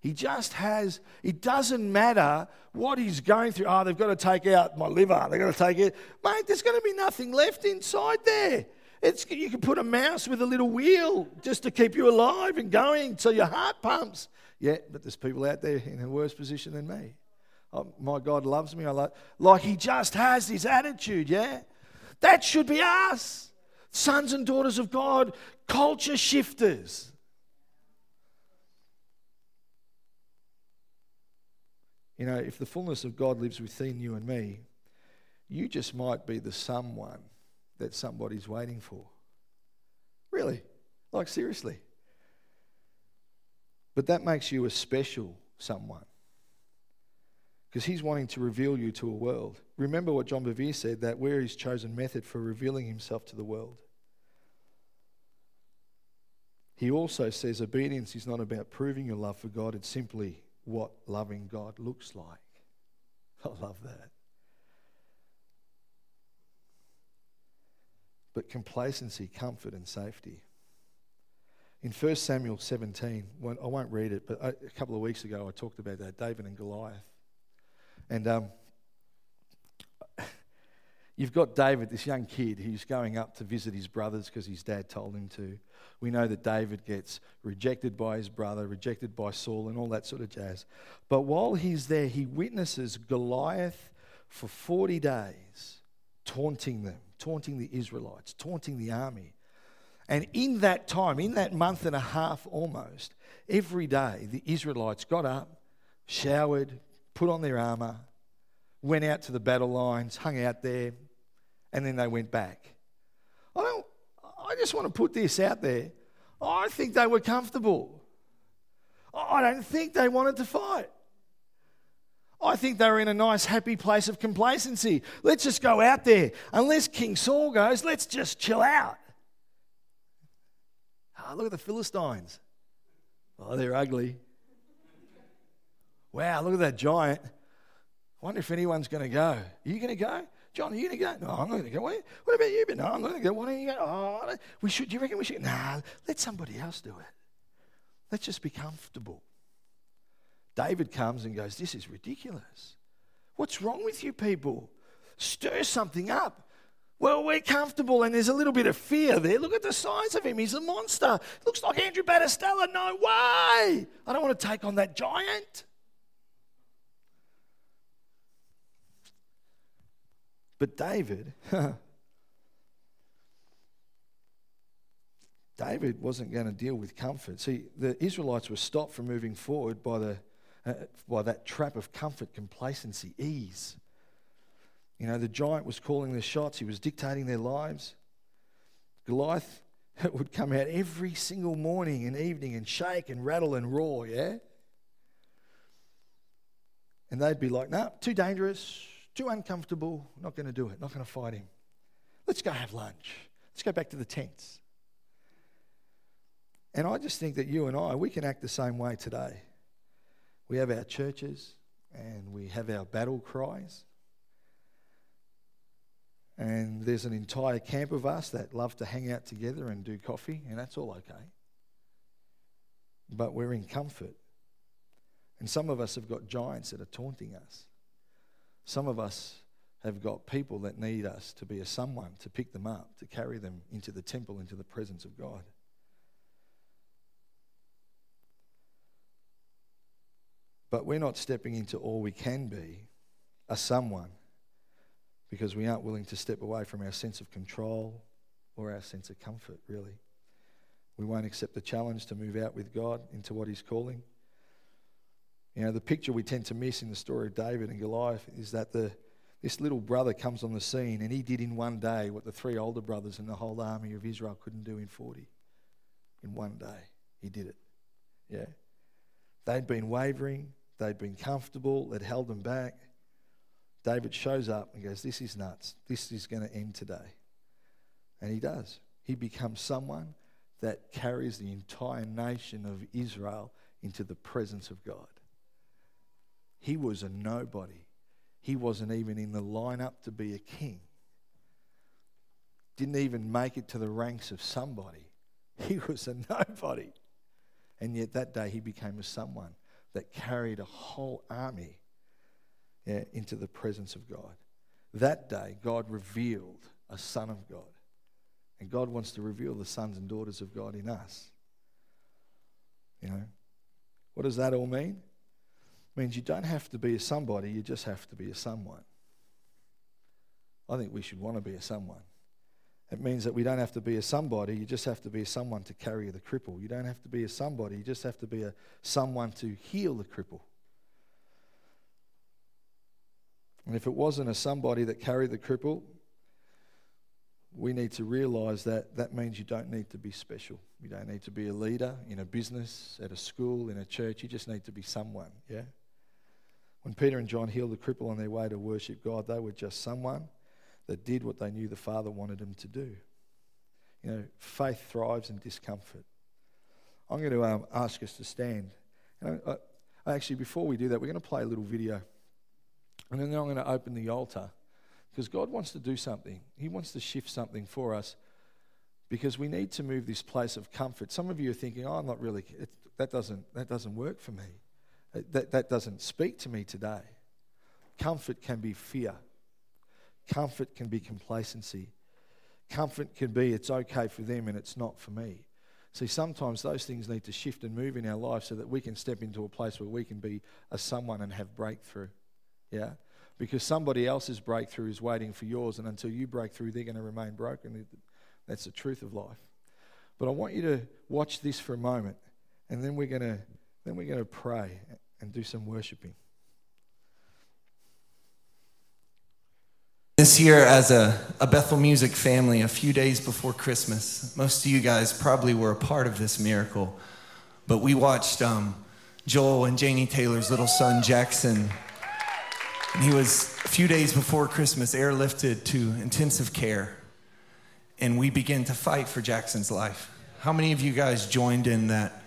He just has, it doesn't matter what he's going through. Oh, they've got to take out my liver. They've got to take it. Mate, there's going to be nothing left inside there. It's, you can put a mouse with a little wheel just to keep you alive and going so your heart pumps. Yeah, but there's people out there in a worse position than me. Oh, my God loves me. I like, like he just has this attitude, yeah? That should be us. Sons and daughters of God, culture shifters. You know, if the fullness of God lives within you and me, you just might be the someone that somebody's waiting for. Really? Like, seriously. But that makes you a special someone. because he's wanting to reveal you to a world. Remember what John Bevere said that we're his chosen method for revealing himself to the world. He also says obedience is not about proving your love for God, it's simply what loving God looks like. I love that. But complacency, comfort, and safety. In 1 Samuel 17, I won't read it, but a couple of weeks ago I talked about that David and Goliath. And um, you've got David, this young kid, who's going up to visit his brothers because his dad told him to. We know that David gets rejected by his brother, rejected by Saul, and all that sort of jazz. But while he's there, he witnesses Goliath for 40 days, taunting them, taunting the Israelites, taunting the army. And in that time, in that month and a half almost, every day the Israelites got up, showered, put on their armor, went out to the battle lines, hung out there, and then they went back. I don't I just want to put this out there. I think they were comfortable. I don't think they wanted to fight. I think they were in a nice, happy place of complacency. Let's just go out there. Unless King Saul goes, let's just chill out. Oh, look at the Philistines. Oh, they're ugly. Wow, look at that giant. I wonder if anyone's going to go. Are you going to go? John, are you going to go? No, I'm not going to go. What, what about you? No, I'm not going to go. Why oh, don't you go? Oh, we should. Do you reckon we should? Nah, let somebody else do it. Let's just be comfortable. David comes and goes, This is ridiculous. What's wrong with you people? Stir something up. Well, we're comfortable and there's a little bit of fear there. Look at the size of him. He's a monster. Looks like Andrew Battistella. No way. I don't want to take on that giant. But David, David wasn't going to deal with comfort. See, the Israelites were stopped from moving forward by, the, uh, by that trap of comfort, complacency, ease. You know, the giant was calling the shots, he was dictating their lives. Goliath would come out every single morning and evening and shake and rattle and roar, yeah? And they'd be like, no, nah, too dangerous, too uncomfortable, not going to do it, not going to fight him. Let's go have lunch. Let's go back to the tents. And I just think that you and I, we can act the same way today. We have our churches and we have our battle cries. And there's an entire camp of us that love to hang out together and do coffee, and that's all okay. But we're in comfort. And some of us have got giants that are taunting us. Some of us have got people that need us to be a someone to pick them up, to carry them into the temple, into the presence of God. But we're not stepping into all we can be, a someone, because we aren't willing to step away from our sense of control or our sense of comfort, really. We won't accept the challenge to move out with God into what He's calling. You know, the picture we tend to miss in the story of David and Goliath is that the, this little brother comes on the scene and he did in one day what the three older brothers and the whole army of Israel couldn't do in 40. In one day, he did it. Yeah. They'd been wavering, they'd been comfortable, it held them back. David shows up and goes, This is nuts. This is going to end today. And he does. He becomes someone that carries the entire nation of Israel into the presence of God. He was a nobody. He wasn't even in the lineup to be a king. Didn't even make it to the ranks of somebody. He was a nobody. And yet that day he became a someone that carried a whole army yeah, into the presence of God. That day God revealed a son of God. And God wants to reveal the sons and daughters of God in us. You know, what does that all mean? Means you don't have to be a somebody, you just have to be a someone. I think we should want to be a someone. It means that we don't have to be a somebody, you just have to be a someone to carry the cripple. You don't have to be a somebody, you just have to be a someone to heal the cripple. And if it wasn't a somebody that carried the cripple, we need to realize that that means you don't need to be special. You don't need to be a leader in a business, at a school, in a church. You just need to be someone, yeah? When Peter and John healed the cripple on their way to worship God, they were just someone that did what they knew the Father wanted them to do. You know, faith thrives in discomfort. I'm going to um, ask us to stand. And I, I, actually, before we do that, we're going to play a little video. And then I'm going to open the altar because God wants to do something. He wants to shift something for us because we need to move this place of comfort. Some of you are thinking, oh, I'm not really, it, that, doesn't, that doesn't work for me. That, that doesn't speak to me today. Comfort can be fear, comfort can be complacency. Comfort can be it's okay for them and it's not for me. See, sometimes those things need to shift and move in our life so that we can step into a place where we can be a someone and have breakthrough. Yeah? Because somebody else's breakthrough is waiting for yours, and until you break through, they're going to remain broken. That's the truth of life. But I want you to watch this for a moment, and then we're going to, then we're going to pray and do some worshiping. This year, as a, a, Bethel Music family, a few days before Christmas, most of you guys probably were a part of this miracle, but we watched um, Joel and Janie Taylor's little son, Jackson. And he was, a few days before Christmas, airlifted to intensive care. And we began to fight for Jackson's life. How many of you guys joined in that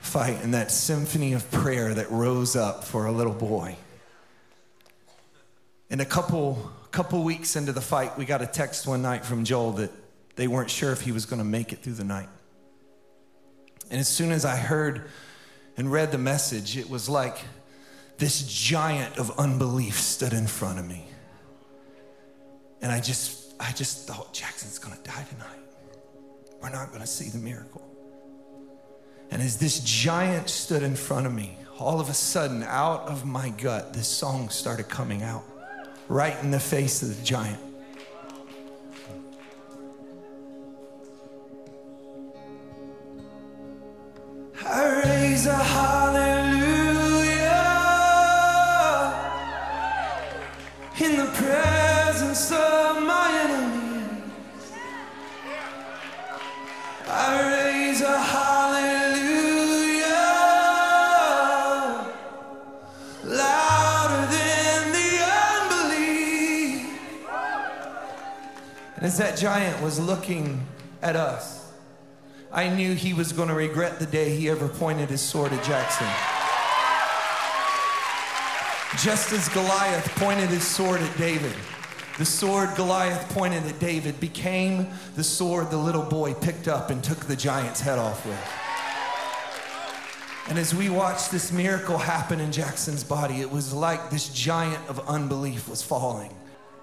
fight and that symphony of prayer that rose up for a little boy? And a couple couple weeks into the fight, we got a text one night from Joel that they weren't sure if he was going to make it through the night. And as soon as I heard and read the message, it was like this giant of unbelief stood in front of me. And I just, I just thought, Jackson's going to die tonight. We're not going to see the miracle. And as this giant stood in front of me, all of a sudden, out of my gut, this song started coming out right in the face of the giant. As that giant was looking at us, I knew he was going to regret the day he ever pointed his sword at Jackson. Just as Goliath pointed his sword at David, the sword Goliath pointed at David became the sword the little boy picked up and took the giant's head off with. And as we watched this miracle happen in Jackson's body, it was like this giant of unbelief was falling.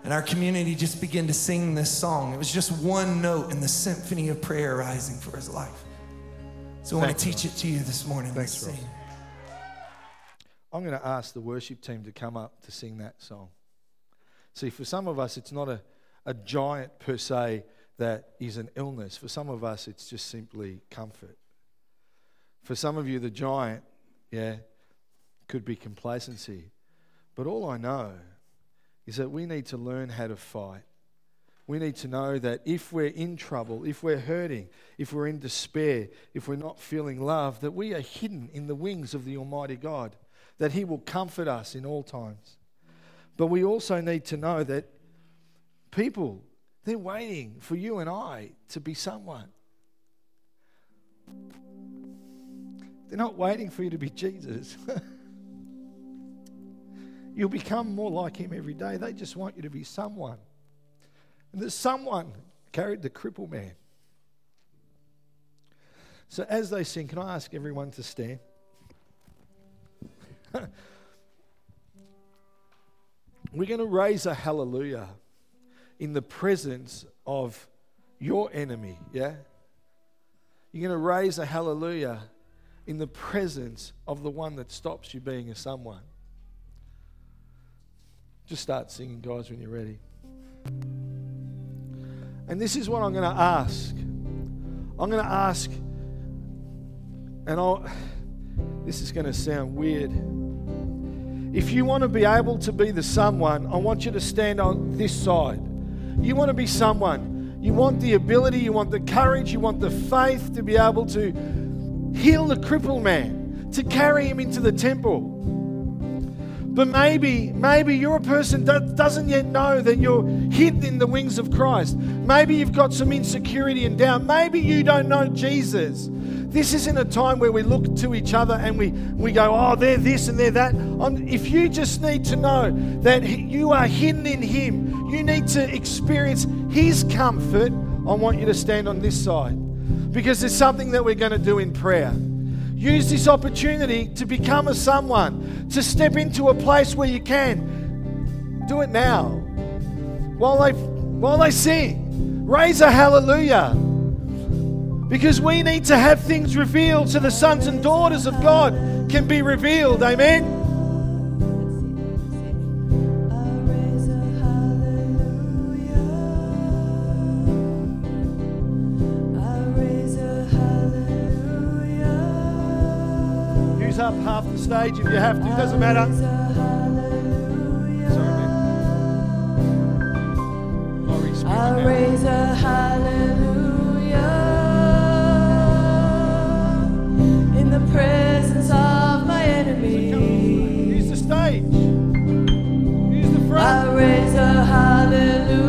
And our community just began to sing this song. It was just one note in the symphony of prayer rising for his life. So I want to teach it to you this morning. Thanks, Ross. I'm going to ask the worship team to come up to sing that song. See, for some of us, it's not a, a giant per se that is an illness. For some of us, it's just simply comfort. For some of you, the giant, yeah, could be complacency. But all I know is that we need to learn how to fight. We need to know that if we're in trouble, if we're hurting, if we're in despair, if we're not feeling love, that we are hidden in the wings of the Almighty God, that He will comfort us in all times. But we also need to know that people, they're waiting for you and I to be someone. They're not waiting for you to be Jesus. You'll become more like him every day. They just want you to be someone. And the someone carried the crippled man. So as they sing, can I ask everyone to stand? We're going to raise a hallelujah in the presence of your enemy, yeah? You're going to raise a hallelujah in the presence of the one that stops you being a someone. Just start singing, guys, when you're ready. And this is what I'm going to ask. I'm going to ask, and I'll, this is going to sound weird. If you want to be able to be the someone, I want you to stand on this side. You want to be someone. You want the ability, you want the courage, you want the faith to be able to heal the crippled man, to carry him into the temple But maybe, maybe you're a person that doesn't yet know that you're hidden in the wings of Christ. Maybe you've got some insecurity and doubt. Maybe you don't know Jesus. This isn't a time where we look to each other and we, we go, oh, they're this and they're that. Um, if you just need to know that you are hidden in Him, you need to experience His comfort, I want you to stand on this side because there's something that we're going to do in prayer. Use this opportunity to become a someone, to step into a place where you can. Do it now. While they, while they sing, raise a hallelujah. Because we need to have things revealed so the sons and daughters of God can be revealed. Amen. Use the stage if you have to, It doesn't matter. Sorry, man. Laurie's speaking I'll raise a hallelujah in the presence of my enemies. Use the stage. Use the front. I'll raise a hallelujah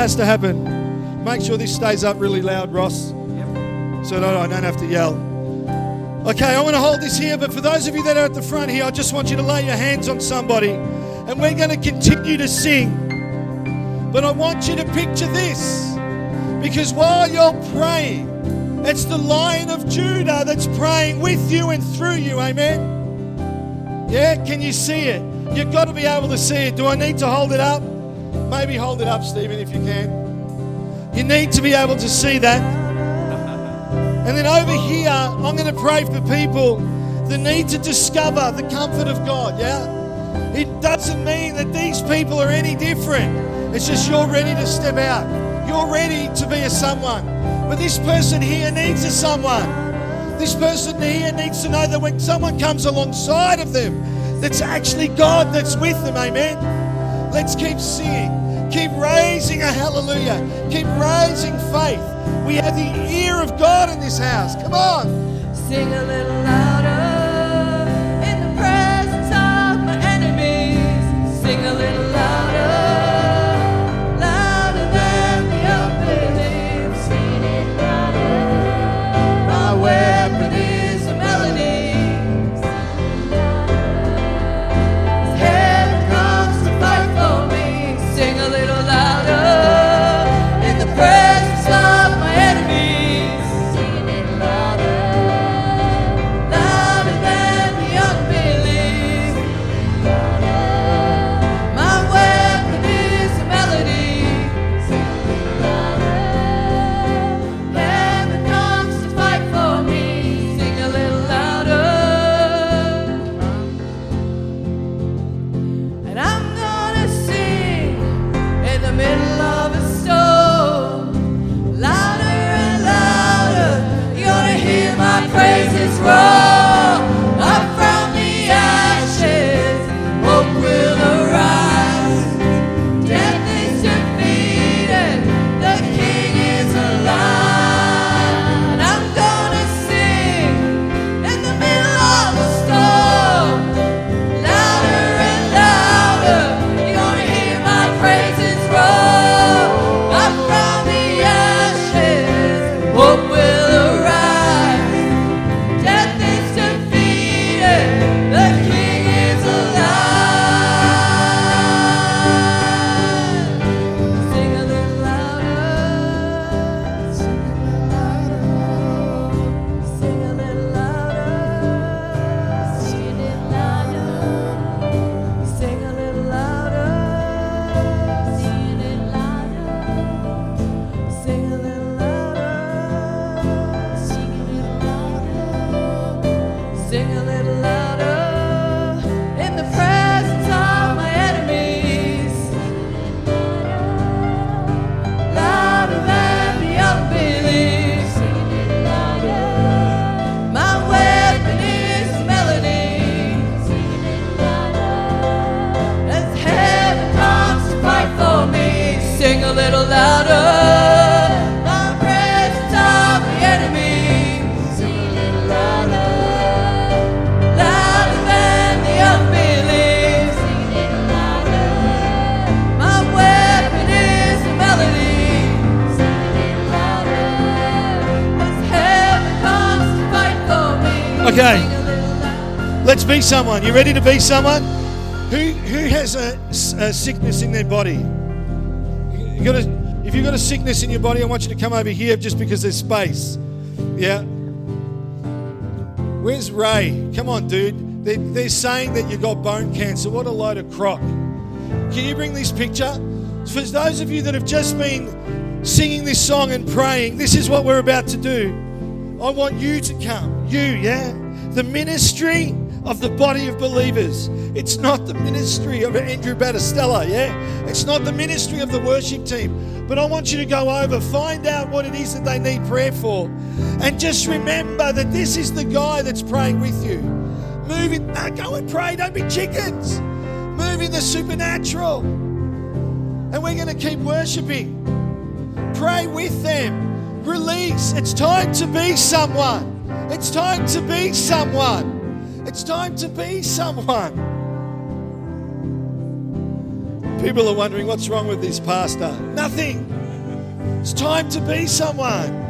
has to happen. Make sure this stays up really loud, Ross. So that I don't have to yell. Okay, I want to hold this here, but for those of you that are at the front here, I just want you to lay your hands on somebody. And we're going to continue to sing. But I want you to picture this. Because while you're praying, it's the Lion of Judah that's praying with you and through you. Amen. Yeah, can you see it? You've got to be able to see it. Do I need to hold it up? Maybe hold it up, Stephen, if you can. You need to be able to see that. And then over here, I'm going to pray for people that need to discover the comfort of God, yeah? It doesn't mean that these people are any different. It's just you're ready to step out. You're ready to be a someone. But this person here needs a someone. This person here needs to know that when someone comes alongside of them, that's actually God that's with them. Amen. Let's keep singing. Keep raising a hallelujah. Keep raising faith. We have the ear of God in this house. Come on. Sing a little louder Someone? Who who has a, a sickness in their body? You got a, if you've got a sickness in your body, I want you to come over here just because there's space. Yeah. Where's Ray? Come on, dude. They, they're saying that you got bone cancer. What a load of crock. Can you bring this picture? For those of you that have just been singing this song and praying, this is what we're about to do. I want you to come. You, yeah? The ministry of the body of believers. It's not the ministry of Andrew Battistella, yeah? It's not the ministry of the worship team. But I want you to go over, find out what it is that they need prayer for. And just remember that this is the guy that's praying with you. Move in, no, go and pray. Don't be chickens. Move in the supernatural. And we're going to keep worshiping. Pray with them. Release. It's time to be someone. It's time to be someone. It's time to be someone. People are wondering what's wrong with this pastor. Nothing. It's time to be someone.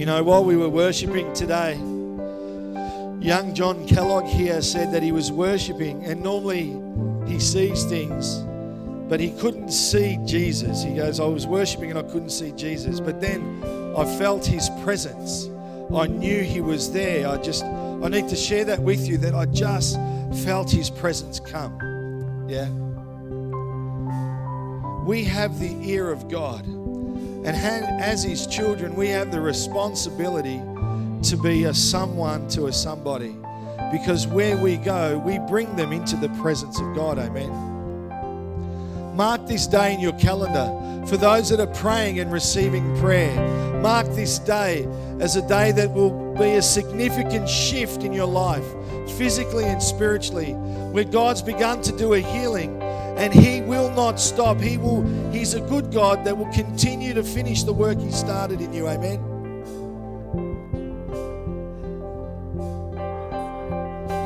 You know, while we were worshiping today, young John Kellogg here said that he was worshiping, and normally he sees things, but he couldn't see Jesus. He goes, I was worshiping and I couldn't see Jesus, but then I felt his presence. I knew he was there. I just, I need to share that with you that I just felt his presence come. Yeah. We have the ear of God. And as his children, we have the responsibility to be a someone to a somebody. Because where we go, we bring them into the presence of God. Amen. Mark this day in your calendar for those that are praying and receiving prayer. Mark this day as a day that will be a significant shift in your life, physically and spiritually, where God's begun to do a healing and he will not stop. He will he's a good God that will continue to finish the work he started in you. Amen.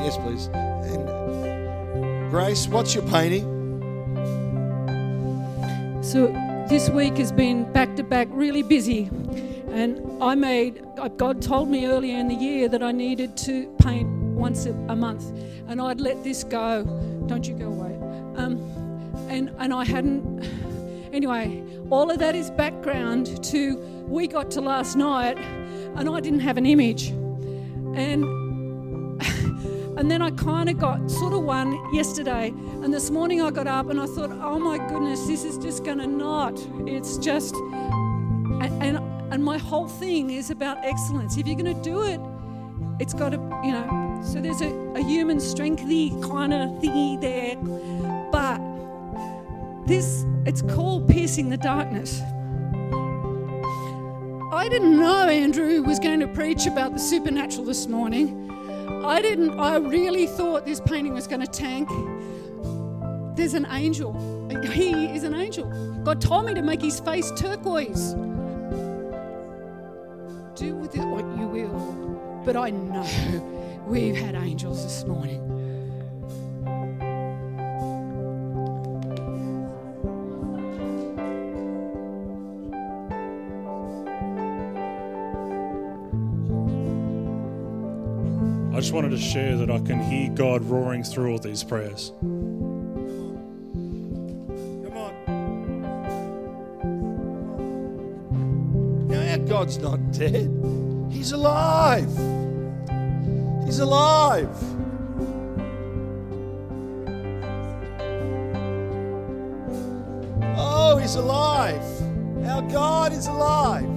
Yes, please. And Grace, what's your painting? So this week has been back to back really busy. And I made, God told me earlier in the year that I needed to paint once a, a month. And I'd let this go. Don't you go away. Um, and, and I hadn't. Anyway, all of that is background to we got to last night and I didn't have an image. And and then I kind of got sort of one yesterday. And this morning I got up and I thought, oh my goodness, this is just going to not. It's just, and, and, and my whole thing is about excellence. If you're going to do it, it's got to, you know, so there's a, a human strengthy kind of thingy there. But this, it's called piercing the darkness. I didn't know Andrew was going to preach about the supernatural this morning. I didn't, I really thought this painting was going to tank. There's an angel. He is an angel. God told me to make his face turquoise. Do with it what you will. But I know we've had angels this morning. Just wanted to share that I can hear God roaring through all these prayers. Come on. Now, our God's not dead, He's alive. He's alive. Oh, He's alive. Our God is alive.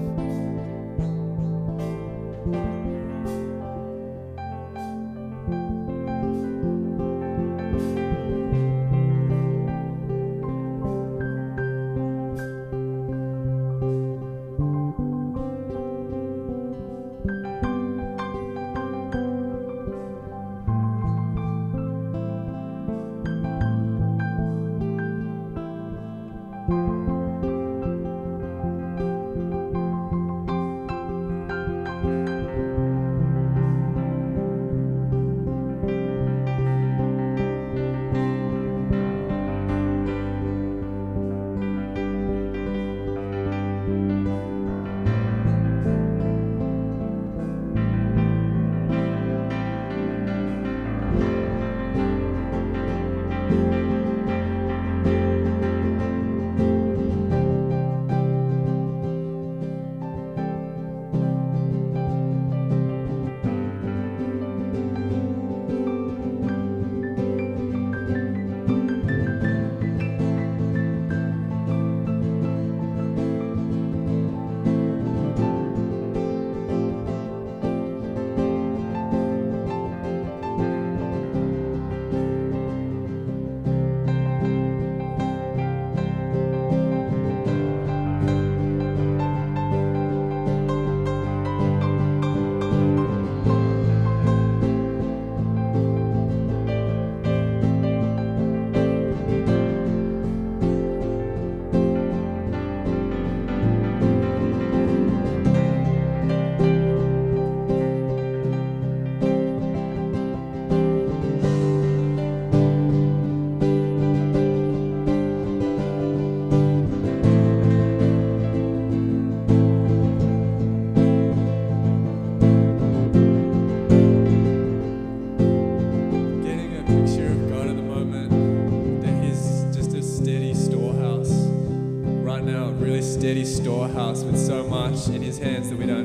Hands that we don't